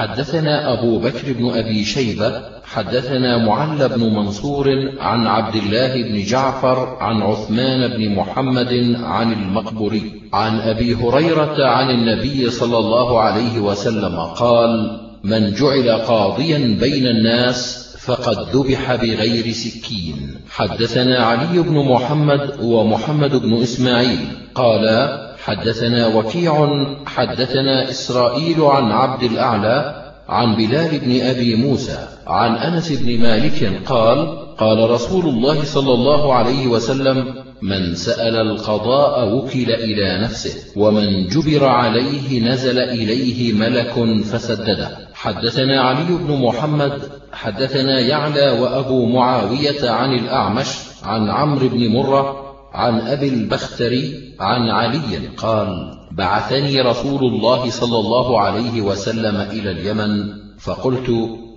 حدثنا أبو بكر بن أبي شيبة حدثنا معل بن منصور عن عبد الله بن جعفر عن عثمان بن محمد عن المقبري عن أبي هريرة عن النبي صلى الله عليه وسلم قال من جعل قاضيا بين الناس فقد ذبح بغير سكين حدثنا علي بن محمد ومحمد بن إسماعيل قال حدثنا وكيع حدثنا إسرائيل عن عبد الأعلى عن بلال بن أبي موسى عن أنس بن مالك قال قال رسول الله صلى الله عليه وسلم من سأل القضاء وكل إلى نفسه ومن جبر عليه نزل إليه ملك فسدده. حدثنا علي بن محمد حدثنا يعلى وأبو معاوية عن الأعمش عن عمرو بن مرة عن أبي البختري عن علي قال بعثني رسول الله صلى الله عليه وسلم إلى اليمن فقلت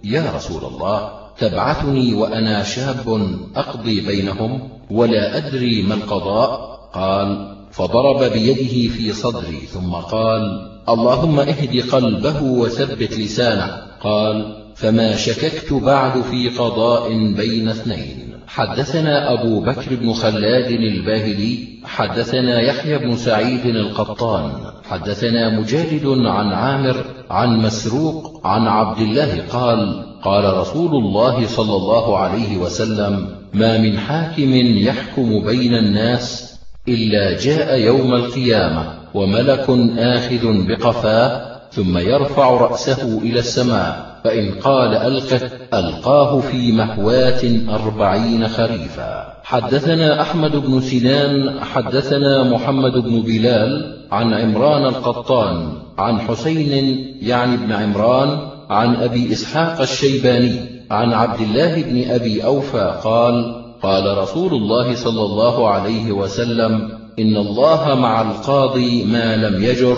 يا رسول الله تبعثني وأنا شاب أقضي بينهم ولا أدري ما القضاء؟ قال فضرب بيده في صدري ثم قال اللهم اهد قلبه وثبت لسانه. قال فما شككت بعد في قضاء بين اثنين. حدثنا أبو بكر بن خلاد الباهلي حدثنا يحيى بن سعيد القطان حدثنا مجالد عن عامر عن مسروق عن عبد الله قال قال رسول الله صلى الله عليه وسلم ما من حاكم يحكم بين الناس إلا جاء يوم القيامة وملك آخذ بقفاه ثم يرفع رأسه إلى السماء فإن قال ألقه ألقاه في مهوات أربعين خريفا. حدثنا أحمد بن سنان حدثنا محمد بن بلال عن عمران القطان عن حسين يعني بن عمران عن أبي إسحاق الشيباني عن عبد الله بن أبي أوفى قال قال رسول الله صلى الله عليه وسلم إن الله مع القاضي ما لم يجر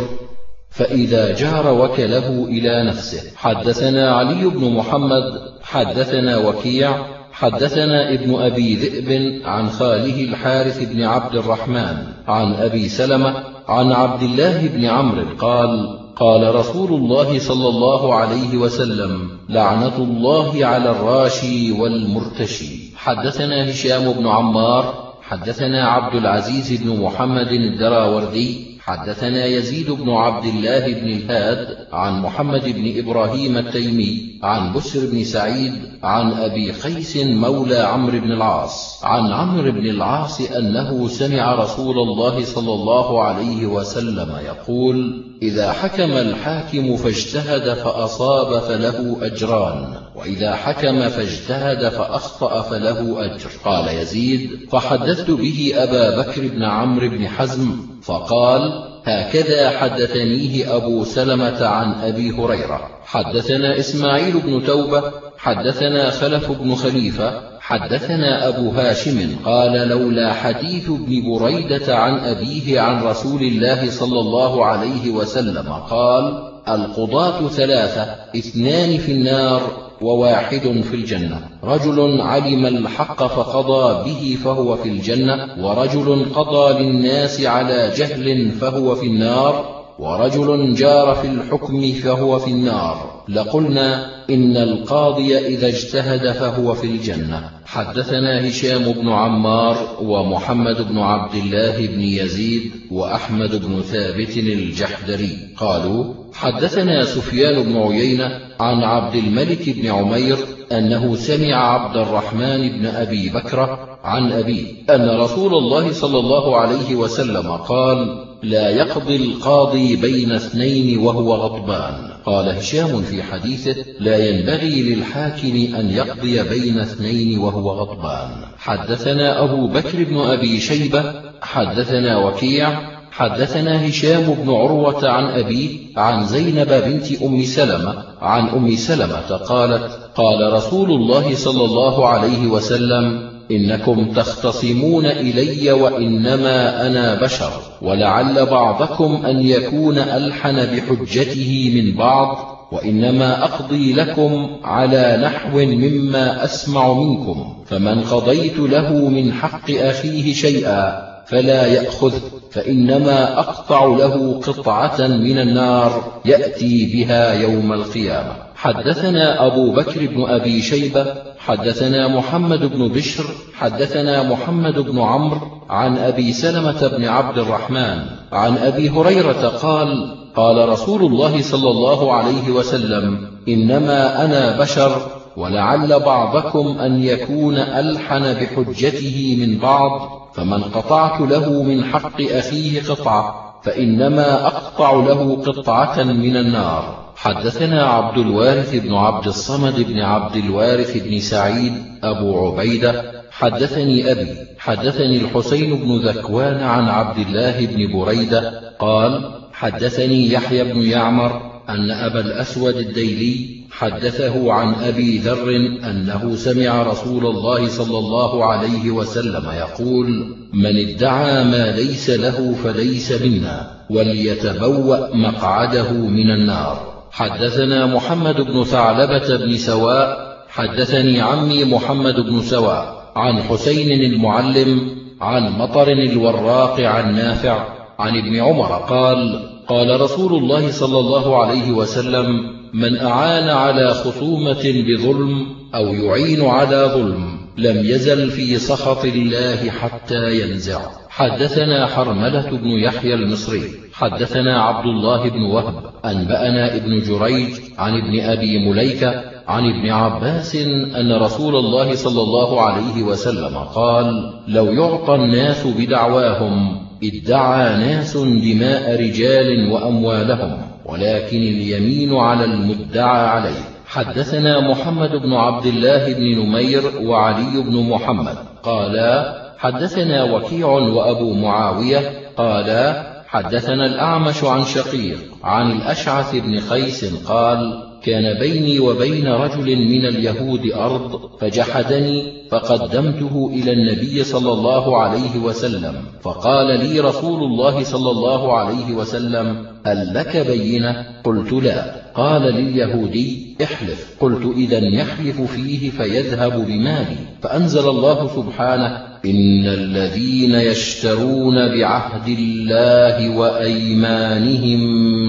فإذا جار وكله إلى نفسه حدثنا علي بن محمد حدثنا وكيع حدثنا ابن أبي ذئب عن خاله الحارث بن عبد الرحمن عن أبي سلمة عن عبد الله بن عمرو قال قال رسول الله صلى الله عليه وسلم لعنة الله على الراشي والمرتشي. حدثنا هشام بن عمار حدثنا عبد العزيز بن محمد الدراوردي حدثنا يزيد بن عبد الله بن الهاد عن محمد بن إبراهيم التيمي عن بسر بن سعيد عن أبي قيس مولى عمرو بن العاص عن عمرو بن العاص أنه سمع رسول الله صلى الله عليه وسلم يقول إذا حكم الحاكم فاجتهد فأصاب فله أجران وإذا حكم فاجتهد فأخطأ فله أجر. قال يزيد فحدثت به أبا بكر بن عمرو بن حزم فقال هكذا حدثنيه أبو سلمة عن أبي هريرة. حدثنا إسماعيل بن توبة حدثنا خلف بن خليفة حدثنا أبو هاشم قال لولا حديث ابن بريدة عن أبيه عن رسول الله صلى الله عليه وسلم قال القضاة ثلاثة اثنان في النار وواحد في الجنة. رجل علم الحق فقضى به فهو في الجنة ورجل قضى للناس على جهل فهو في النار ورجل جار في الحكم فهو في النار. لقلنا إن القاضي إذا اجتهد فهو في الجنة. حدثنا هشام بن عمار ومحمد بن عبد الله بن يزيد وأحمد بن ثابت الجحدري. قالوا حدثنا سفيان بن عيينة عن عبد الملك بن عمير أنه سمع عبد الرحمن بن أبي بكر عن أبيه أن رسول الله صلى الله عليه وسلم قال لا يقضي القاضي بين اثنين وهو غضبان. قال هشام في حديثه لا ينبغي للحاكم أن يقضي بين اثنين وهو غضبان. حدثنا أبو بكر بن أبي شيبة حدثنا وكيع حدثنا هشام بن عروة عن أبيه عن زينب بنت أم سلمة عن أم سلمة قالت قال رسول الله صلى الله عليه وسلم إنكم تختصمون إلي وإنما أنا بشر ولعل بعضكم أن يكون ألحن بحجته من بعض وإنما أقضي لكم على نحو مما أسمع منكم فمن قضيت له من حق أخيه شيئا فلا يأخذ فإنما أقطع له قطعة من النار يأتي بها يوم القيامة. حدثنا أبو بكر بن أبي شيبة حدثنا محمد بن بشر حدثنا محمد بن عمرو عن أبي سلمة بن عبد الرحمن عن أبي هريرة قال قال رسول الله صلى الله عليه وسلم إنما أنا بشر ولعل بعضكم أن يكون ألحن بحجته من بعض فمن قطعت له من حق أخيه قطعة فإنما أقطع له قطعة من النار. حدثنا عبد الوارث بن عبد الصمد بن عبد الوارث بن سعيد أبو عبيدة حدثني أبي حدثني الحسين بن ذكوان عن عبد الله بن بريدة قال حدثني يحيى بن يعمر أن أبا الأسود الديلي حدثه عن أبي ذر أنه سمع رسول الله صلى الله عليه وسلم يقول من ادعى ما ليس له فليس منا وليتبوأ مقعده من النار. حدثنا محمد بن ثعلبة بن سواء حدثني عمي محمد بن سواء عن حسين المعلم عن مطر الوراق عن نافع عن ابن عمر قال قال رسول الله صلى الله عليه وسلم من أعان على خصومة بظلم أو يعين على ظلم لم يزل في سخط الله حتى ينزع. حدثنا حرملة بن يحيى المصري حدثنا عبد الله بن وهب أنبأنا ابن جريج عن ابن أبي مليكة عن ابن عباس أن رسول الله صلى الله عليه وسلم قال لو يعطى الناس بدعواهم ادعى ناس دماء رجال وأموالهم ولكن اليمين على المدعى عليه. حدثنا محمد بن عبد الله بن نمير وعلي بن محمد. قالا حدثنا وكيع وأبو معاوية. قالا حدثنا الأعمش عن شقيق عن الأشعث بن قيس قال كان بيني وبين رجل من اليهود أرض فجحدني فقدمته إلى النبي صلى الله عليه وسلم فقال لي رسول الله صلى الله عليه وسلم هل لك بينة؟ قلت لا. قال لليهودي احلف. قلت إذا يحلف فيه فيذهب بمالي. فأنزل الله سبحانه إن الذين يشترون بعهد الله وأيمانهم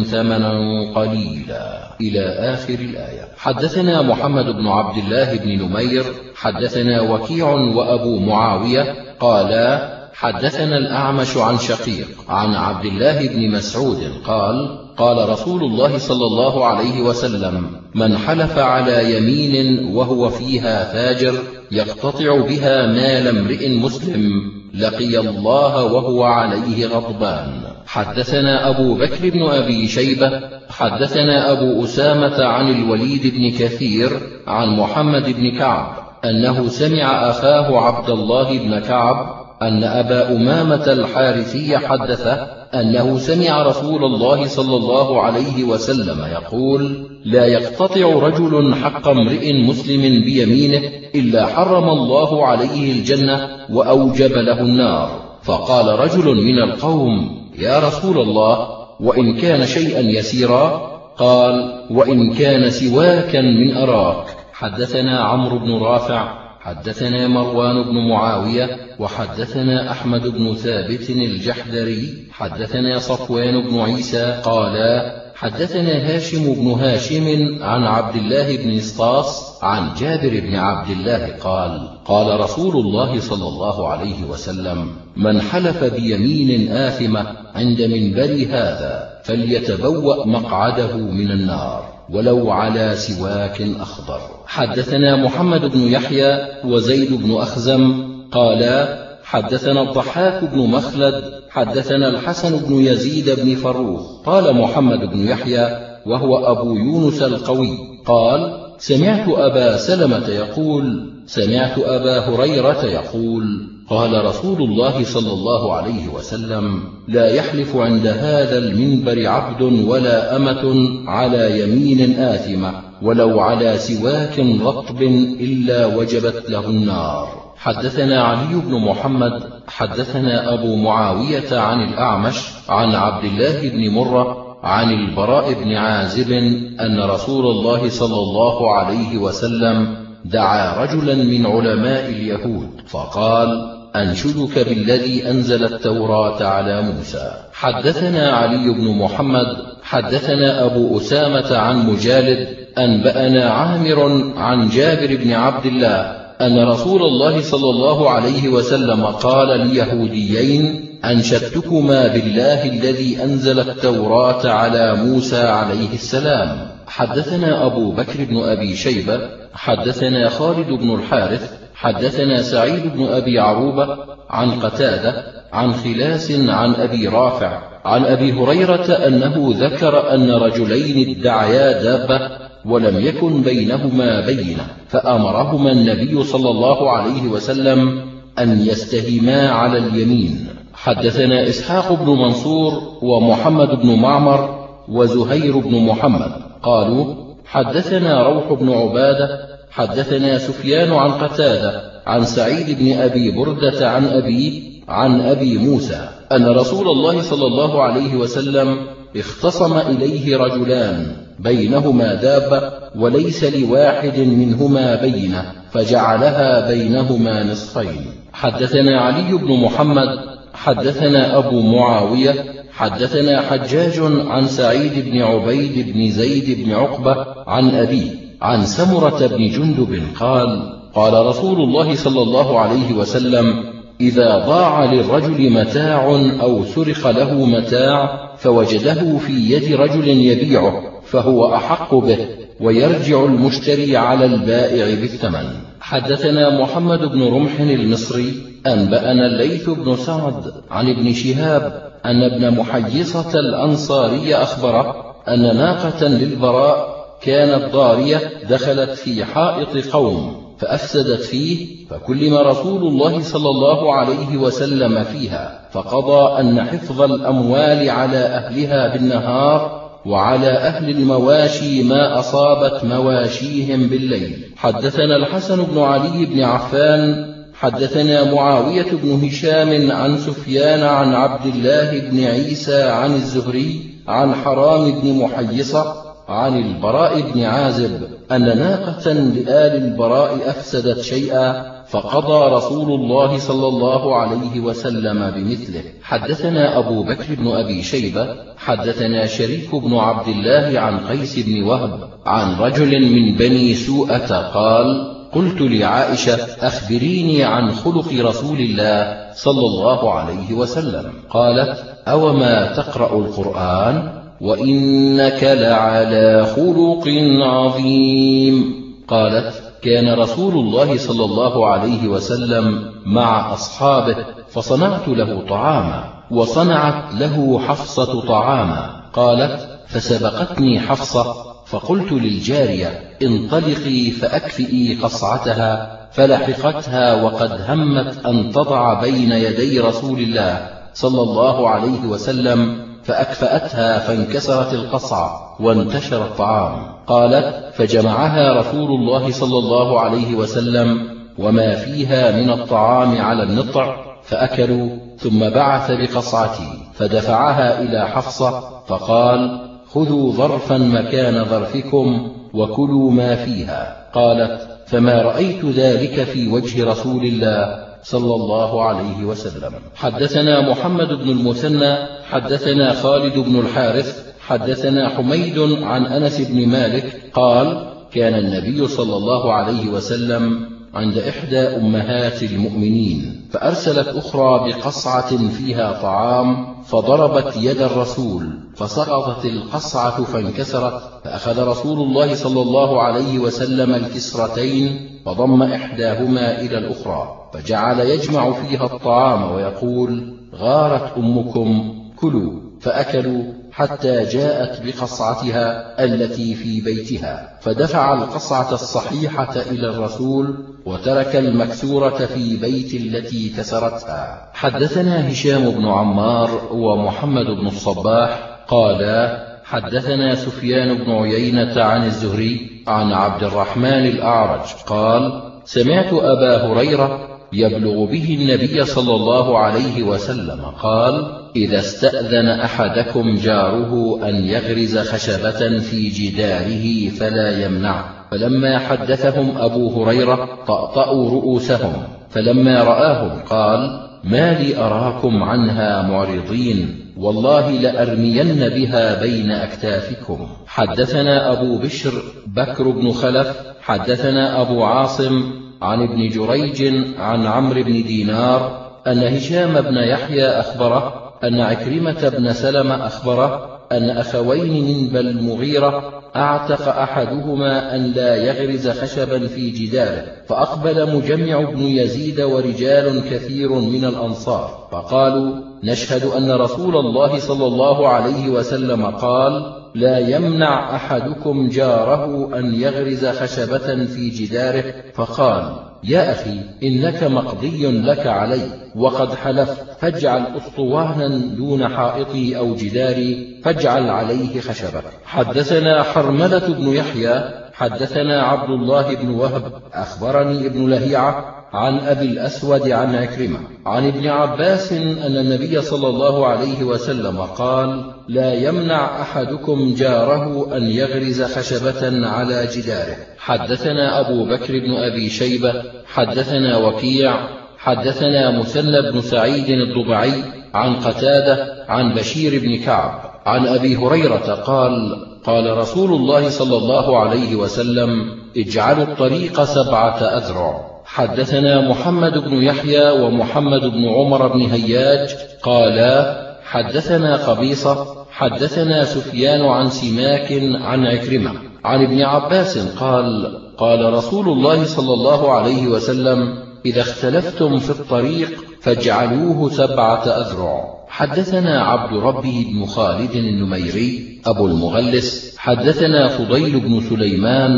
ثمنا قليلا. إلى آخر الآية. حدثنا محمد بن عبد الله بن نمير حدثنا وكيع وأبو معاوية قالا حدثنا الأعمش عن شقيق عن عبد الله بن مسعود قال قال رسول الله صلى الله عليه وسلم من حلف على يمين وهو فيها فاجر يقتطع بها مال امرئ مسلم لقي الله وهو عليه غضبان. حدثنا أبو بكر بن أبي شيبة حدثنا أبو أسامة عن الوليد بن كثير عن محمد بن كعب أنه سمع أخاه عبد الله بن كعب أن أبا أمامة الحارثي حدث أنه سمع رسول الله صلى الله عليه وسلم يقول لا يقتطع رجل حق امرئ مسلم بيمينه إلا حرم الله عليه الجنة وأوجب له النار. فقال رجل من القوم يا رسول الله وإن كان شيئا يسيرا؟ قال وإن كان سواكا من أراك. حدثنا عمرو بن رافع حدثنا مروان بن معاوية وحدثنا أحمد بن ثابت الجحدري حدثنا صفوان بن عيسى قالا حدثنا هاشم بن هاشم عن عبد الله بن اسطاس عن جابر بن عبد الله قال قال رسول الله صلى الله عليه وسلم من حلف بيمين آثمة عند منبر هذا فليتبوأ مقعده من النار. ولو على سواك أخضر. حدثنا محمد بن يحيى وزيد بن أخزم قالا حدثنا الضحاك بن مخلد حدثنا الحسن بن يزيد بن فروخ. قال محمد بن يحيى وهو أبو يونس القوي قال سمعت أبا سلمة يقول سمعت أبا هريرة يقول قال رسول الله صلى الله عليه وسلم لا يحلف عند هذا المنبر عبد ولا أمة على يمين آثمة ولو على سواك رطب إلا وجبت له النار. حدثنا علي بن محمد حدثنا أبو معاوية عن الأعمش عن عبد الله بن مرة عن البراء بن عازب أن رسول الله صلى الله عليه وسلم دعا رجلا من علماء اليهود فقال أنشدك بالذي أنزل التوراة على موسى. حدثنا علي بن محمد حدثنا أبو أسامة عن مجالد أنبأنا عامر عن جابر بن عبد الله أن رسول الله صلى الله عليه وسلم قال ليهوديين أنشدتكما بالله الذي أنزل التوراة على موسى عليه السلام. حدثنا أبو بكر بن أبي شيبة حدثنا خالد بن الحارث حدثنا سعيد بن أبي عروبة عن قتادة عن خلاس عن أبي رافع عن أبي هريرة أنه ذكر أن رجلين ادعيا دابة ولم يكن بينهما بينة فأمرهما النبي صلى الله عليه وسلم أن يستهما على اليمين. حدثنا إسحاق بن منصور ومحمد بن معمر وزهير بن محمد. قالوا حدثنا روح بن عبادة حدثنا سفيان عن قتادة عن سعيد بن أبي بردة عن أبي عن أبي موسى أن رسول الله صلى الله عليه وسلم اختصم إليه رجلان بينهما دابة وليس لواحد منهما بينة فجعلها بينهما نصفين. حدثنا علي بن محمد حدثنا أبو معاوية حدثنا حجاج عن سعيد بن عبيد بن زيد بن عقبة عن أبيه عن سمرة بن جندب قال قال رسول الله صلى الله عليه وسلم إذا ضاع للرجل متاع أو سرق له متاع فوجده في يد رجل يبيعه فهو أحق به ويرجع المشتري على البائع بالثمن. حدثنا محمد بن رمح المصري أنبأنا الليث بن سعد عن ابن شهاب أن ابن محيصة الأنصاري أخبره أن ناقة للبراء كانت ضارية دخلت في حائط قوم فأفسدت فيه فكلم رسول الله صلى الله عليه وسلم فيها فقضى أن حفظ الأموال على أهلها بالنهار وعلى أهل المواشي ما أصابت مواشيهم بالليل. حدثنا الحسن بن علي بن عفان حدثنا معاوية بن هشام عن سفيان عن عبد الله بن عيسى عن الزهري عن حرام بن محيصة عن البراء بن عازب أن ناقة لآل البراء أفسدت شيئا فقضى رسول الله صلى الله عليه وسلم بمثله. حدثنا أبو بكر بن أبي شيبة حدثنا شريك بن عبد الله عن قيس بن وهب عن رجل من بني سوءة قال قلت لعائشة أخبريني عن خلق رسول الله صلى الله عليه وسلم. قالت أوما تقرأ القرآن؟ وإنك لعلى خلق عظيم. قالت كان رسول الله صلى الله عليه وسلم مع أصحابه فصنعت له طعاما وصنعت له حفصة طعاما. قالت فسبقتني حفصة فقلت للجارية انطلقي فأكفئي قصعتها فلحقتها وقد همت أن تضع بين يدي رسول الله صلى الله عليه وسلم فأكفأتها فانكسرت القصعة وانتشر الطعام. قالت فجمعها رسول الله صلى الله عليه وسلم وما فيها من الطعام على النطع فأكلوا ثم بعث بقصعتي فدفعها إلى حفصة فقال خذوا ظرفا مكان ظرفكم وكلوا ما فيها. قالت فما رأيت ذلك في وجه رسول الله صلى الله عليه وسلم. حدثنا محمد بن المثنى حدثنا خالد بن الحارث حدثنا حميد عن أنس بن مالك قال كان النبي صلى الله عليه وسلم عند إحدى أمهات المؤمنين فأرسلت أخرى بقصعة فيها طعام فضربت يد الرسول فسقطت القصعة فانكسرت فأخذ رسول الله صلى الله عليه وسلم الكسرتين فضم إحداهما إلى الأخرى فجعل يجمع فيها الطعام ويقول غارت أمكم كلوا فأكلوا حتى جاءت بقصعتها التي في بيتها فدفع القصعة الصحيحة إلى الرسول وترك المكسورة في بيت التي كسرتها. حدثنا هشام بن عمار ومحمد بن الصباح قالا حدثنا سفيان بن عيينة عن الزهري عن عبد الرحمن الأعرج قال سمعت أبا هريرة يبلغ به النبي صلى الله عليه وسلم قال إذا استأذن أحدكم جاره أن يغرز خشبة في جداره فلا يمنعه فلما حدثهم أبو هريرة طأطأوا رؤوسهم فلما رآهم قال ما لي أراكم عنها معرضين والله لأرمين بها بين أكتافكم. حدثنا أبو بشر بكر بن خلف حدثنا أبو عاصم عن ابن جريج عن عمرو بن دينار أن هشام بن يحيى أخبره أن عكرمة بن سلمة أخبره أن أخوين من المغيرة أعتق أحدهما أن لا يغرز خشبا في جداره فأقبل مجمع بن يزيد ورجال كثير من الأنصار فقالوا نشهد أن رسول الله صلى الله عليه وسلم قال لا يمنع أحدكم جاره أن يغرز خشبة في جداره فقال يا أخي إنك مقضي لك علي وقد حلفت فاجعل أسطوانا دون حائطي أو جداري فاجعل عليه خشبة حدثنا حرملة بن يحيى حدثنا عبد الله بن وهب أخبرني ابن لهيعة عن أبي الأسود عن عكرمة عن ابن عباس أن النبي صلى الله عليه وسلم قال لا يمنع أحدكم جاره أن يغرز خشبة على جداره. حدثنا أبو بكر بن أبي شيبة حدثنا وكيع حدثنا مثنى بن سعيد الضبعي عن قتادة عن بشير بن كعب عن أبي هريرة قال قال رسول الله صلى الله عليه وسلم اجعلوا الطريق سبعة أذرع. حدثنا محمد بن يحيى ومحمد بن عمر بن هياج قالا حدثنا قبيصة حدثنا سفيان عن سماك عن عكرمة عن ابن عباس قال قال رسول الله صلى الله عليه وسلم إذا اختلفتم في الطريق فاجعلوه سبعة أذرع. حدثنا عبد ربه بن خالد النميري أبو المغلس. حدثنا فضيل بن سليمان.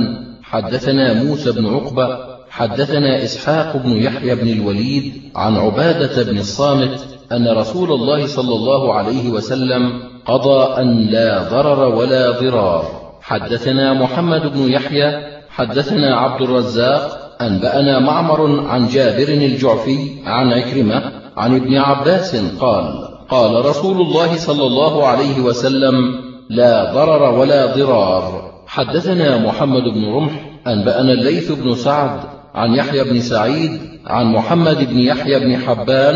حدثنا موسى بن عقبة. حدثنا إسحاق بن يحيى بن الوليد عن عبادة بن الصامت أن رسول الله صلى الله عليه وسلم قضى أن لا ضرر ولا ضرار. حدثنا محمد بن يحيى حدثنا عبد الرزاق أنبأنا معمر عن جابر الجعفي عن عكرمة عن ابن عباس قال قال رسول الله صلى الله عليه وسلم لا ضرر ولا ضرار. حدثنا محمد بن رمح أنبأنا الليث بن سعد عن يحيى بن سعيد عن محمد بن يحيى بن حبان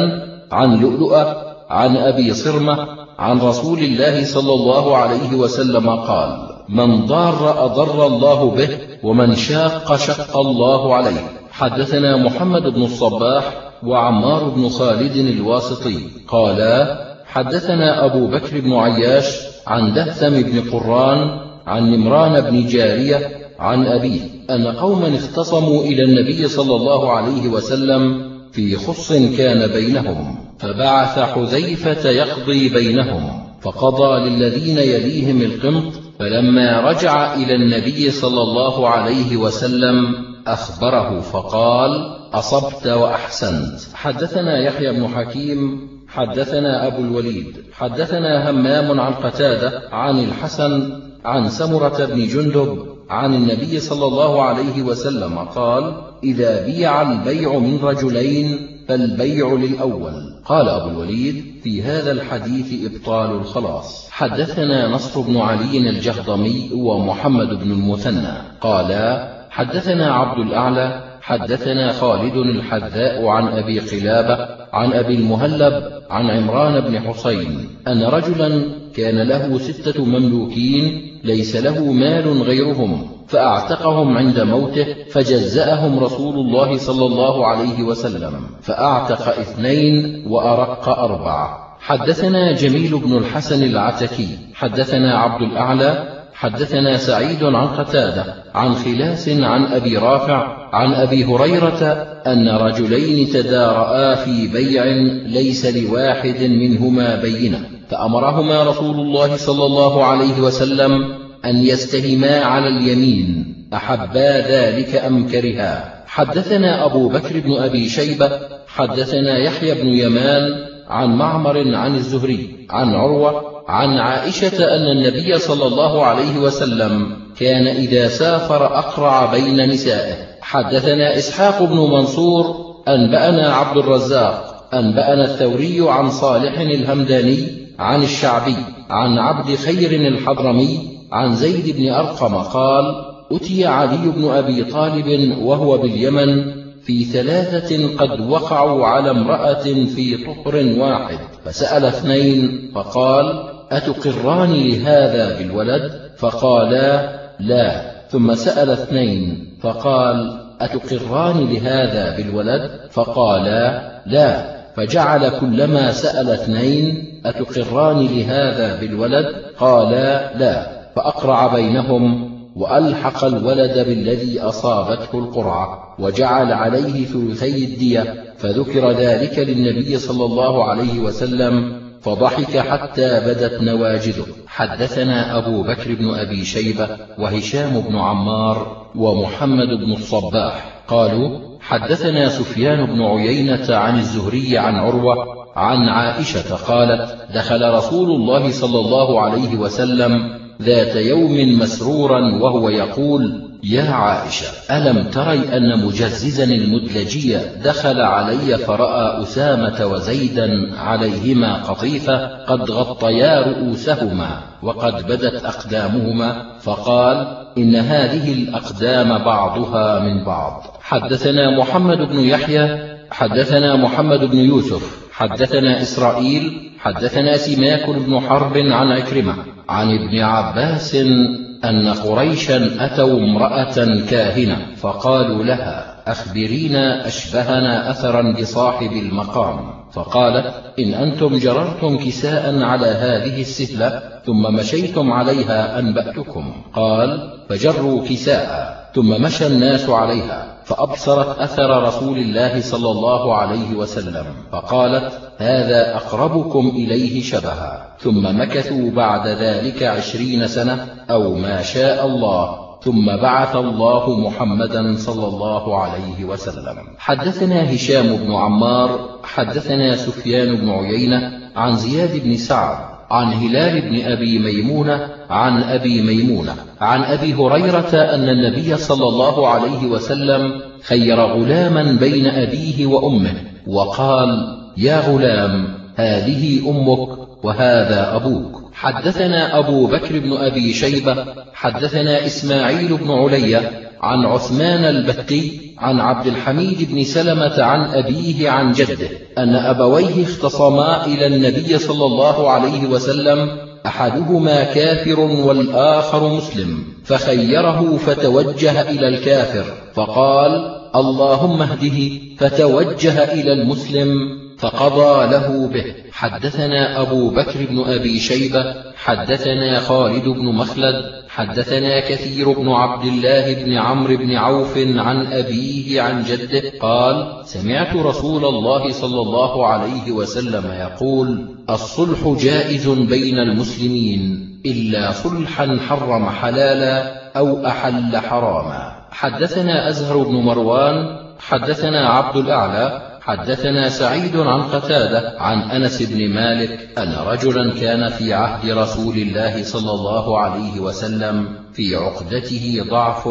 عن لؤلؤة عن أبي صرمة عن رسول الله صلى الله عليه وسلم قال من ضار أضر الله به ومن شاق شق الله عليه. حدثنا محمد بن الصباح وعمار بن خالد الواسطي قالا حدثنا أبو بكر بن عياش عن دهثم بن قران عن نمران بن جارية عن أبيه أن قوما اختصموا إلى النبي صلى الله عليه وسلم في خص كان بينهم فبعث حذيفة يقضي بينهم فقضى للذين يليهم القمط فلما رجع إلى النبي صلى الله عليه وسلم أخبره فقال أصبت وأحسنت. حدثنا يحيى بن حكيم حدثنا أبو الوليد حدثنا همام عن قتادة عن الحسن عن سمرة بن جندب عن النبي صلى الله عليه وسلم قال إذا بيع البيع من رجلين فالبيع للأول. قال أبو الوليد في هذا الحديث إبطال الخلاص. حدثنا نصر بن علي الجهضمي ومحمد بن المثنى. قالا حدثنا عبد الأعلى حدثنا خالد الحذاء عن أبي قلابة عن أبي المهلب عن عمران بن حسين أن رجلا كان له ستة مملوكين ليس له مال غيرهم فأعتقهم عند موته فجزأهم رسول الله صلى الله عليه وسلم فأعتق اثنين وأرق أربعة. حدثنا جميل بن الحسن العتكي حدثنا عبد الأعلى حدثنا سعيد عن قتادة عن خلاس عن أبي رافع عن أبي هريرة أن رجلين تدارآ في بيع ليس لواحد منهما بينة فأمرهما رسول الله صلى الله عليه وسلم أن يستهما على اليمين أحبا ذلك أم كرها. حدثنا أبو بكر بن أبي شيبة حدثنا يحيى بن يمان عن معمر عن الزهري عن عروة عن عائشة أن النبي صلى الله عليه وسلم كان إذا سافر أقرع بين نسائه. حدثنا إسحاق بن منصور أنبأنا عبد الرزاق أنبأنا الثوري عن صالح الهمداني عن الشعبي عن عبد خير الحضرمي عن زيد بن أرقم قال أتي علي بن أبي طالب وهو باليمن في ثلاثة قد وقعوا على امرأة في طهر واحد فسأل اثنين فقال أتقران لهذا بالولد؟ فقالا لا. ثم سأل اثنين فقال أتقران لهذا بالولد؟ فقالا لا. فجعل كلما سأل اثنين أتقران لهذا بالولد؟ قالا لا. فأقرع بينهم وألحق الولد بالذي أصابته القرعة وجعل عليه ثلثي الدية فذكر ذلك للنبي صلى الله عليه وسلم فضحك حتى بدت نواجذه. حدثنا أبو بكر بن أبي شيبة وهشام بن عمار ومحمد بن الصباح. قالوا حدثنا سفيان بن عيينة عن الزهري عن عروة عن عائشة قالت دخل رسول الله صلى الله عليه وسلم ذات يوم مسرورا وهو يقول يا عائشة ألم تري أن مجززا المدلجي دخل علي فرأى أسامة وزيدا عليهما قطيفة قد غطيا رؤوسهما وقد بدت أقدامهما فقال إن هذه الأقدام بعضها من بعض. حدثنا محمد بن يحيى حدثنا محمد بن يوسف حدثنا إسرائيل حدثنا سماك بن حرب عن عكرمة. عن ابن عباس أن قريشا أتوا امرأة كاهنة فقالوا لها أخبرينا أشبهنا أثرا بصاحب المقام. فقالت إن أنتم جررتم كساء على هذه السهلة ثم مشيتم عليها أنبأتكم. قال فجروا كساء. ثم مشى الناس عليها فأبصرت أثر رسول الله صلى الله عليه وسلم فقالت هذا أقربكم إليه شبها. ثم مكثوا بعد ذلك عشرين سنة أو ما شاء الله ثم بعث الله محمدا صلى الله عليه وسلم. حدثنا هشام بن عمار حدثنا سفيان بن عيينة عن زياد بن سعد عن هلال بن أبي ميمونة عن أبي ميمونة عن أبي هريرة أن النبي صلى الله عليه وسلم خير غلاما بين أبيه وأمه وقال يا غلام هذه أمك وهذا أبوك. حدثنا أبو بكر بن أبي شيبة حدثنا إسماعيل بن علي عن عثمان البتي عن عبد الحميد بن سلمة عن أبيه عن جده أن أبويه اختصما إلى النبي صلى الله عليه وسلم أحدهما كافر والآخر مسلم فخيره فتوجه إلى الكافر فقال اللهم اهده فتوجه إلى المسلم فقضى له به. حدثنا أبو بكر بن أبي شيبة حدثنا خالد بن مخلد حدثنا كثير بن عبد الله بن عمرو بن عوف عن أبيه عن جده قال سمعت رسول الله صلى الله عليه وسلم يقول الصلح جائز بين المسلمين إلا صلحا حرم حلالا أو أحل حراما. حدثنا أزهر بن مروان حدثنا عبد الأعلى حدثنا سعيد عن قتادة عن أنس بن مالك أن رجلا كان في عهد رسول الله صلى الله عليه وسلم في عقدته ضعف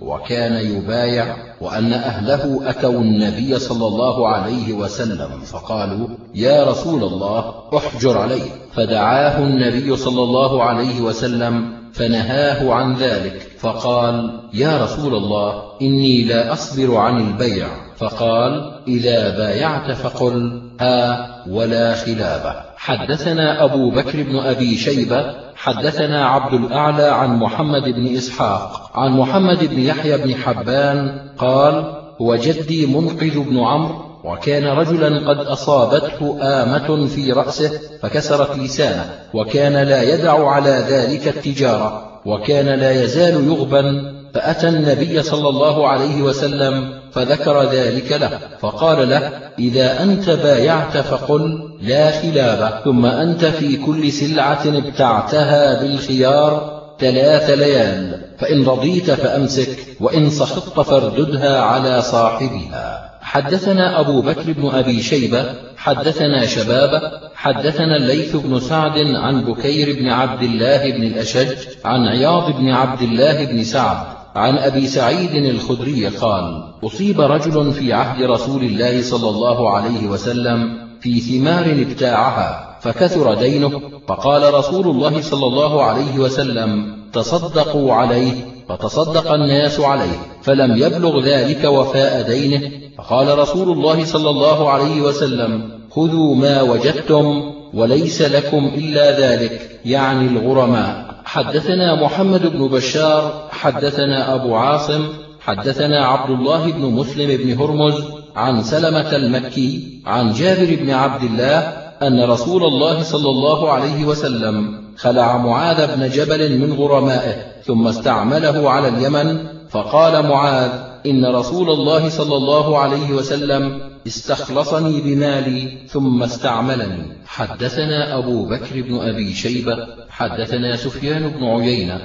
وكان يبايع وأن أهله أتوا النبي صلى الله عليه وسلم فقالوا يا رسول الله احجر عليه. فدعاه النبي صلى الله عليه وسلم فنهاه عن ذلك فقال يا رسول الله إني لا أصبر عن البيع. فقال إذا بايعت فقل ها ولا خلابة. حدثنا أبو بكر بن أبي شيبة حدثنا عبد الأعلى عن محمد بن إسحاق عن محمد بن يحيى بن حبان قال هو جدي منقذ بن عمرو وكان رجلا قد أصابته آمة في رأسه فكسرت لسانه وكان لا يدع على ذلك التجارة وكان لا يزال يغبن فأتى النبي صلى الله عليه وسلم فذكر ذلك له فقال له إذا أنت بايعت فقل لا خلاب ثم أنت في كل سلعة ابتعتها بالخيار ثلاث ليال فإن رضيت فأمسك وإن سخطت فارددها على صاحبها. حدثنا أبو بكر بن أبي شيبة حدثنا شبابة حدثنا الليث بن سعد عن بكير بن عبد الله بن الأشج عن عياض بن عبد الله بن سعد عن أبي سعيد الخدري قال أصيب رجل في عهد رسول الله صلى الله عليه وسلم في ثمار ابتاعها فكثر دينه فقال رسول الله صلى الله عليه وسلم تصدقوا عليه فتصدق الناس عليه فلم يبلغ ذلك وفاء دينه فقال رسول الله صلى الله عليه وسلم خذوا ما وجدتم وليس لكم إلا ذلك يعني الغرماء. حدثنا محمد بن بشار حدثنا أبو عاصم حدثنا عبد الله بن مسلم بن هرمز عن سلمة المكي عن جابر بن عبد الله أن رسول الله صلى الله عليه وسلم خلع معاذ بن جبل من غرمائه ثم استعمله على اليمن فقال معاذ إن رسول الله صلى الله عليه وسلم استخلصني بمالي ثم استعملني. حدثنا أبو بكر بن أبي شيبة حدثنا سفيان بن عيينة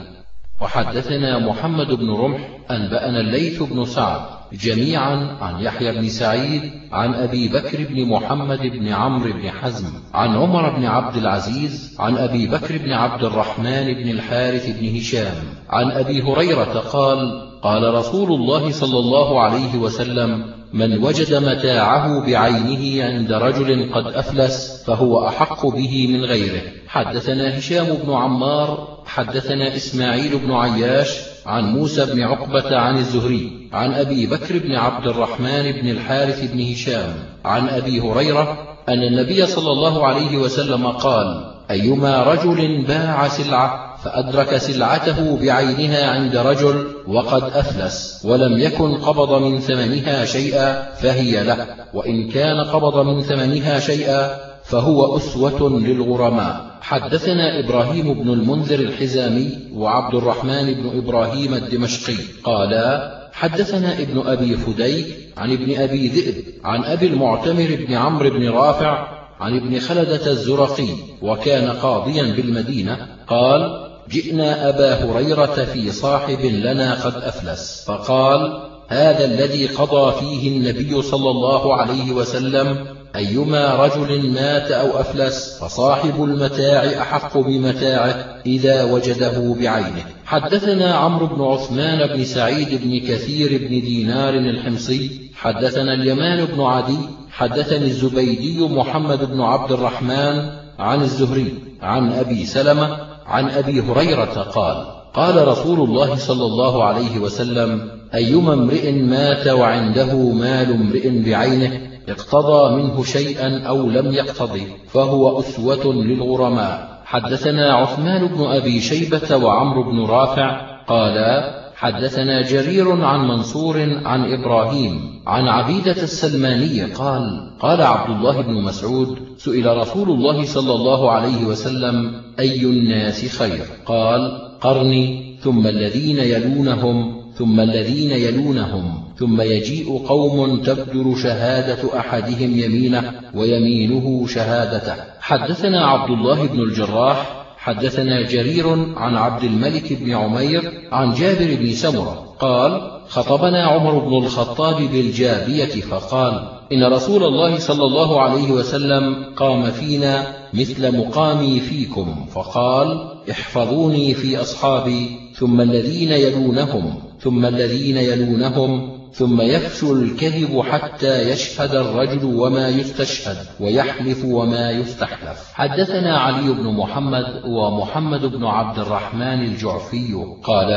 وحدثنا محمد بن رمح أنبأنا الليث بن سعد جميعا عن يحيى بن سعيد عن أبي بكر بن محمد بن عمرو بن حزم عن عمر بن عبد العزيز عن أبي بكر بن عبد الرحمن بن الحارث بن هشام عن أبي هريرة قال قال رسول الله صلى الله عليه وسلم من وجد متاعه بعينه عند رجل قد أفلس فهو أحق به من غيره. حدثنا هشام بن عمار حدثنا إسماعيل بن عياش عن موسى بن عقبة عن الزهري عن أبي بكر بن عبد الرحمن بن الحارث بن هشام عن أبي هريرة أن النبي صلى الله عليه وسلم قال أيما رجل باع سلعة فأدرك سلعته بعينها عند رجل وقد أفلس ولم يكن قبض من ثمنها شيئا فهي له وإن كان قبض من ثمنها شيئا فهو أسوة للغرماء. حدثنا إبراهيم بن المنذر الحزامي وعبد الرحمن بن إبراهيم الدمشقي قالا حدثنا ابن أبي فديك عن ابن أبي ذئب عن أبي المعتمر بن عمرو بن رافع عن ابن خلدة الزرقي وكان قاضيا بالمدينة قال جئنا أبا هريرة في صاحب لنا قد أفلس. فقال هذا الذي قضى فيه النبي صلى الله عليه وسلم أيما رجل مات أو أفلس فصاحب المتاع أحق بمتاعه إذا وجده بعينه. حدثنا عمرو بن عثمان بن سعيد بن كثير بن دينار الحمصي حدثنا اليمان بن عدي حدثني الزبيدي محمد بن عبد الرحمن عن الزهري عن أبي سلمة عن أبي هريرة قال قال رسول الله صلى الله عليه وسلم أيما امرئ مات وعنده مال امرئ بعينه اقتضى منه شيئا أو لم يقتضي فهو أسوة للغرماء. حدثنا عثمان بن أبي شيبة وعمر بن رافع قالا حدثنا جرير عن منصور عن إبراهيم عن عبيدة السلماني قال قال عبد الله بن مسعود سئل رسول الله صلى الله عليه وسلم أي الناس خير؟ قال قرني ثم الذين يلونهم ثم الذين يلونهم ثم يجيء قوم تبدر شهادة أحدهم يمينه ويمينه شهادته. حدثنا عبد الله بن الجراح حدثنا جرير عن عبد الملك بن عمير عن جابر بن سمرة قال خطبنا عمر بن الخطاب بالجابية فقال إن رسول الله صلى الله عليه وسلم قام فينا مثل مقامي فيكم فقال احفظوني في أصحابي ثم الذين يلونهم ثم الذين يلونهم ثم يفشو الكذب حتى يشهد الرجل وما يستشهد ويحلف وما يستحلف. حدثنا علي بن محمد ومحمد بن عبد الرحمن الجعفي قال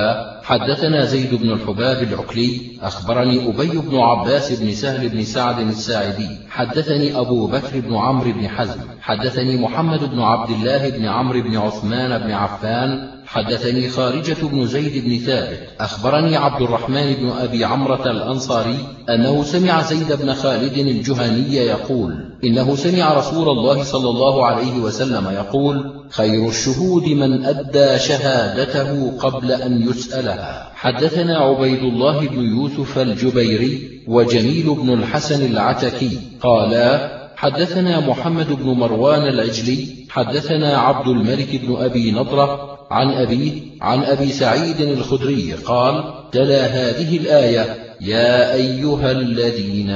حدثنا زيد بن الحباب العقلي أخبرني أبي بن عباس بن سهل بن سعد الساعدي. حدثني أبو بكر بن عمرو بن حزم. حدثني محمد بن عبد الله بن عمرو بن عثمان بن عفان حدثني خارجة بن زيد بن ثابت أخبرني عبد الرحمن بن أبي عمرة الأنصاري أنه سمع زيد بن خالد الجهني يقول إنه سمع رسول الله صلى الله عليه وسلم يقول خير الشهود من أدى شهادته قبل أن يسألها. حدثنا عبيد الله بن يوسف الجبيري وجميل بن الحسن العتكي قالا حدثنا محمد بن مروان العجلي حدثنا عبد الملك بن أبي نضرة عن أبيه عن أبي سعيد الخدري قال تلا هذه الآية يا أيها الذين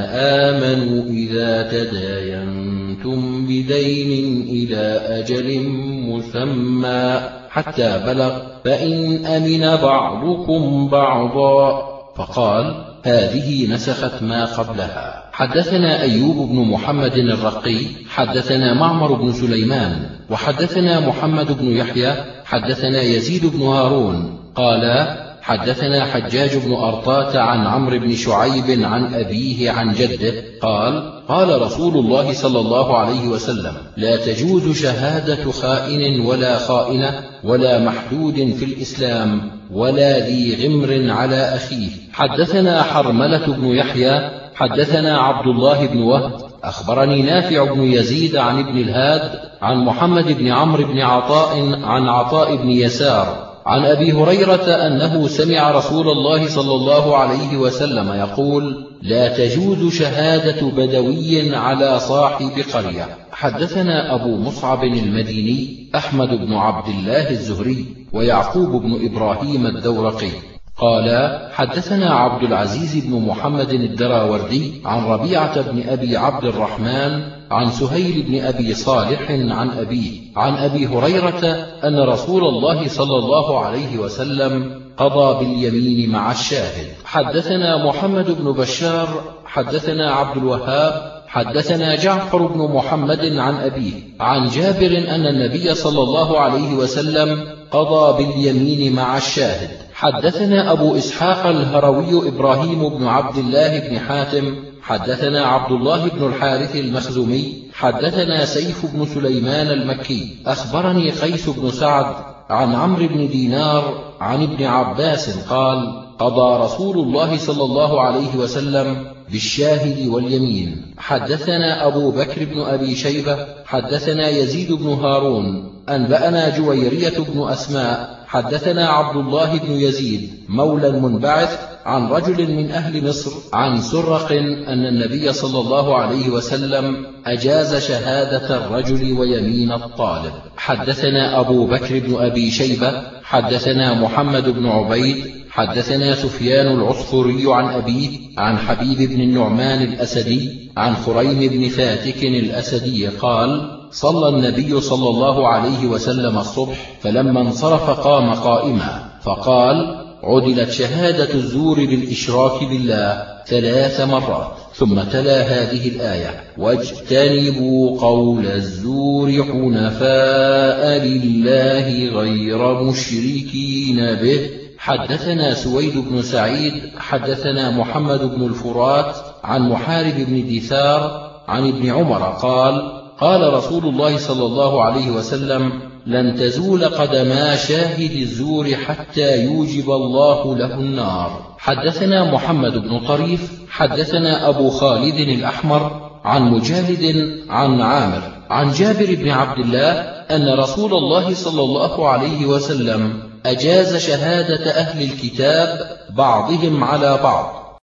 آمنوا إذا تداينتم بدين إلى أجل مسمى حتى بلغ فإن أمن بعضكم بعضا. فقال هذه نسخت ما قبلها. حدثنا أيوب بن محمد الرقي حدثنا معمر بن سليمان وحدثنا محمد بن يحيى حدثنا يزيد بن هارون قال حدثنا حجاج بن أرطاة عن عمرو بن شعيب عن أبيه عن جده قال قال رسول الله صلى الله عليه وسلم لا تجوز شهادة خائن ولا خائنة ولا محدود في الإسلام ولا ذي غمر على أخيه. حدثنا حرملة بن يحيى حدثنا عبد الله بن وهب أخبرني نافع بن يزيد عن ابن الهاد عن محمد بن عمرو بن عطاء عن عطاء بن يسار عن أبي هريرة أنه سمع رسول الله صلى الله عليه وسلم يقول لا تجوز شهادة بدوي على صاحب قرية. حدثنا أبو مصعب المديني أحمد بن عبد الله الزهري ويعقوب بن إبراهيم الدورقي. قال حدثنا عبد العزيز بن محمد الدراوردي عن ربيعة بن أبي عبد الرحمن عن سهيل بن أبي صالح عن أبيه عن أبي هريرة أن رسول الله صلى الله عليه وسلم قضى باليمين مع الشاهد. حدثنا محمد بن بشار حدثنا عبد الوهاب حدثنا جعفر بن محمد عن أبيه عن جابر أن النبي صلى الله عليه وسلم قضى باليمين مع الشاهد. حدثنا أبو إسحاق الهروي إبراهيم بن عبد الله بن حاتم حدثنا عبد الله بن الحارث المخزومي حدثنا سيف بن سليمان المكي أخبرني قيس بن سعد عن عمرو بن دينار عن ابن عباس قال قضى رسول الله صلى الله عليه وسلم بالشاهد واليمين. حدثنا أبو بكر بن أبي شيبة حدثنا يزيد بن هارون أنبأنا جويرية بن أسماء حدثنا عبد الله بن يزيد مولى المنبعث عن رجل من أهل مصر عن سرق أن النبي صلى الله عليه وسلم أجاز شهادة الرجل ويمين الطالب. حدثنا أبو بكر بن أبي شيبة حدثنا محمد بن عبيد حدثنا سفيان العصفري عن أبيه عن حبيب بن النعمان الأسدي عن خريم بن فاتك الأسدي قال صلى النبي صلى الله عليه وسلم الصبح فلما انصرف قام قائما فقال عدلت شهادة الزور بالإشراك بالله ثلاث مرات ثم تلا هذه الآية واجتنبوا قول الزور حنفاء لله غير مشركين به. حدثنا سويد بن سعيد حدثنا محمد بن الفرات عن محارب بن دثار عن ابن عمر قال قال رسول الله صلى الله عليه وسلم لن تزول قدما شاهد الزور حتى يوجب الله له النار. حدثنا محمد بن طريف حدثنا أبو خالد الأحمر عن مجالد عن عامر عن جابر بن عبد الله أن رسول الله صلى الله عليه وسلم أجاز شهادة أهل الكتاب بعضهم على بعض.